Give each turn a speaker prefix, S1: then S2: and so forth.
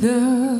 S1: The.